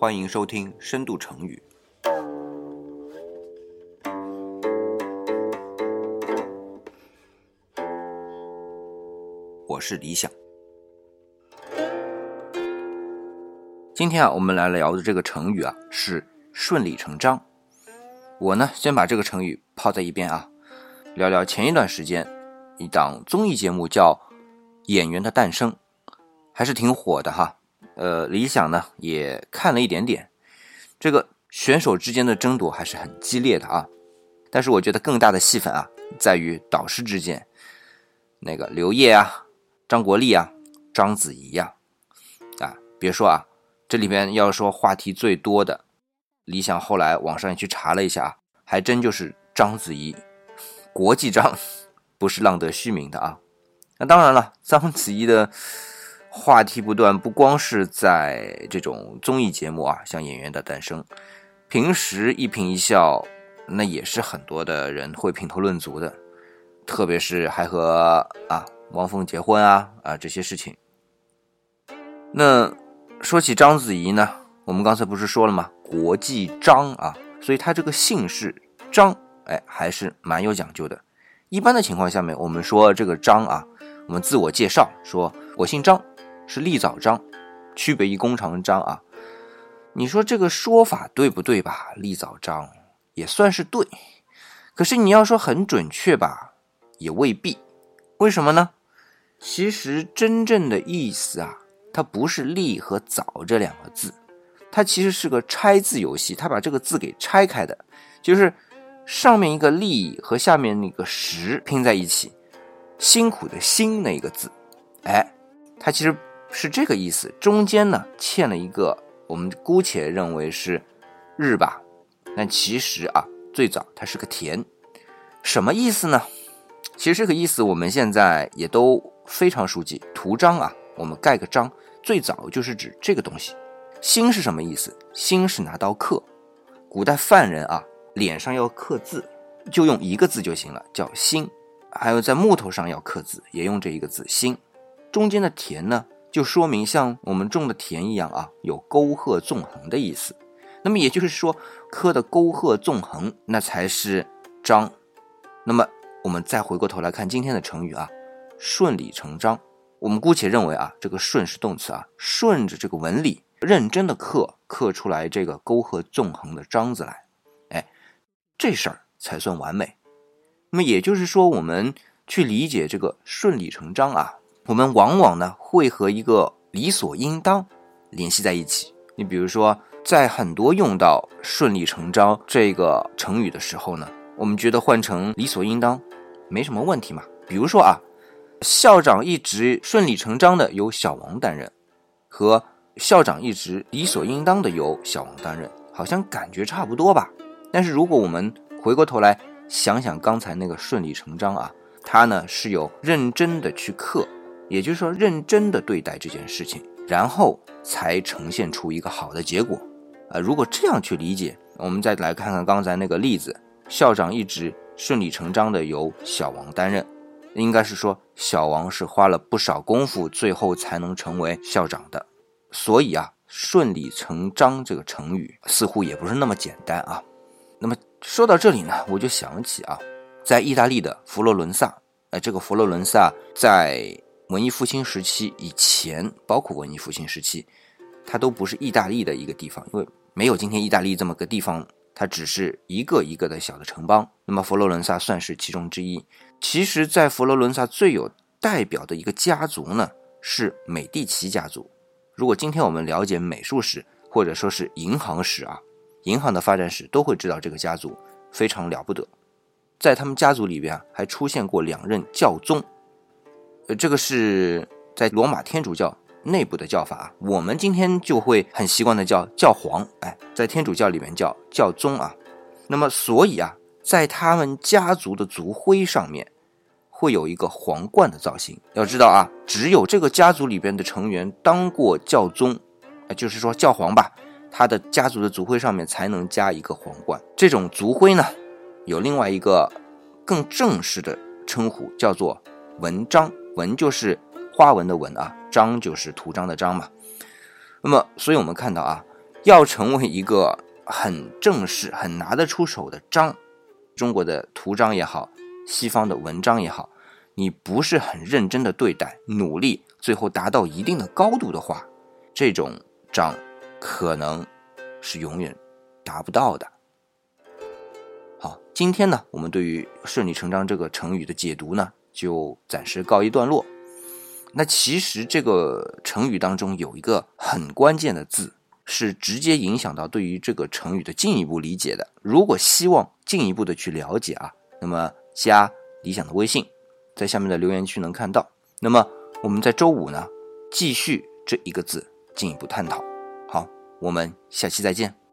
欢迎收听深度成语。我是李想。今天啊，我们来聊的这个成语啊，是顺理成章。我呢，先把这个成语抛在一边啊，聊聊前一段时间一档综艺节目叫《演员的诞生》，还是挺火的哈。呃，理想呢也看了一点点，这个选手之间的争夺还是很激烈的啊。但是我觉得更大的戏份啊，在于导师之间，那个刘烨啊、张国立啊、章子怡呀，啊，别说啊，这里边要说话题最多的，理想后来网上也去查了一下啊，还真就是章子怡，国际章，不是浪得虚名的啊。那当然了，章子怡的。话题不断，不光是在这种综艺节目啊，像《演员的诞生》，平时一颦一笑，那也是很多的人会评头论足的。特别是还和啊汪峰结婚啊啊这些事情。那说起章子怡呢，我们刚才不是说了吗？国际章啊，所以她这个姓氏张，哎，还是蛮有讲究的。一般的情况下面，我们说这个张啊，我们自我介绍说我姓张。是立早章，区别于弓长章啊。你说这个说法对不对吧？立早章也算是对，可是你要说很准确吧，也未必。为什么呢？其实真正的意思啊，它不是立和早这两个字，它其实是个拆字游戏，它把这个字给拆开的，就是上面一个立和下面那个实拼在一起，辛苦的辛那个字，哎，它其实。是这个意思，中间呢欠了一个，我们姑且认为是日吧，但其实啊，最早它是个田，什么意思呢？其实这个意思我们现在也都非常熟悉，图章啊，我们盖个章，最早就是指这个东西。辛是什么意思？辛是拿刀刻，古代犯人啊脸上要刻字，就用一个字就行了，叫辛。还有在木头上要刻字，也用这一个字辛。中间的田呢？就说明像我们种的田一样啊，有沟壑纵横的意思。那么也就是说，刻的沟壑纵横，那才是章。那么我们再回过头来看今天的成语啊，顺理成章。我们姑且认为啊，这个顺是动词啊，顺着这个纹理，认真的刻，刻出来这个沟壑纵横的章子来，哎，这事儿才算完美。那么也就是说，我们去理解这个顺理成章啊。我们往往呢会和一个理所应当联系在一起。你比如说，在很多用到“顺理成章”这个成语的时候呢，我们觉得换成理所应当没什么问题嘛。比如说啊，校长一直顺理成章的由小王担任，和校长一直理所应当的由小王担任，好像感觉差不多吧。但是如果我们回过头来想想刚才那个“顺理成章”啊，它呢是有认真的去刻。也就是说，认真的对待这件事情，然后才呈现出一个好的结果。啊，如果这样去理解，我们再来看看刚才那个例子，校长一直顺理成章的由小王担任，应该是说小王是花了不少功夫，最后才能成为校长的。所以啊，顺理成章这个成语似乎也不是那么简单啊。那么说到这里呢，我就想起啊，在意大利的佛罗伦萨，哎，这个佛罗伦萨在。文艺复兴时期以前，包括文艺复兴时期，它都不是意大利的一个地方，因为没有今天意大利这么个地方，它只是一个一个的小的城邦。那么佛罗伦萨算是其中之一。其实，在佛罗伦萨最有代表的一个家族呢，是美第奇家族。如果今天我们了解美术史或者说是银行史啊，银行的发展史，都会知道这个家族非常了不得。在他们家族里边，还出现过两任教宗。这个是在罗马天主教内部的叫法，我们今天就会很习惯的叫教皇，哎，在天主教里面叫教宗啊。那么，所以啊，在他们家族的族徽上面会有一个皇冠的造型。要知道啊，只有这个家族里边的成员当过教宗，呃，就是说教皇吧，他的家族的族徽上面才能加一个皇冠。这种族徽呢，有另外一个更正式的称呼，叫做文章。纹就是花纹的纹啊，章就是图章的章嘛。那么，所以我们看到啊，要成为一个很正式、很拿得出手的章，中国的图章也好，西方的文章也好，你不是很认真的对待，努力，最后达到一定的高度的话，这种章可能是永远达不到的。好，今天呢，我们对于“顺理成章”这个成语的解读呢，就暂时告一段落。那其实这个成语当中有一个很关键的字，是直接影响到对于这个成语的进一步理解的。如果希望进一步的去了解啊，那么加理想的微信，在下面的留言区能看到。那么我们在周五呢，继续这一个字进一步探讨。好，我们下期再见。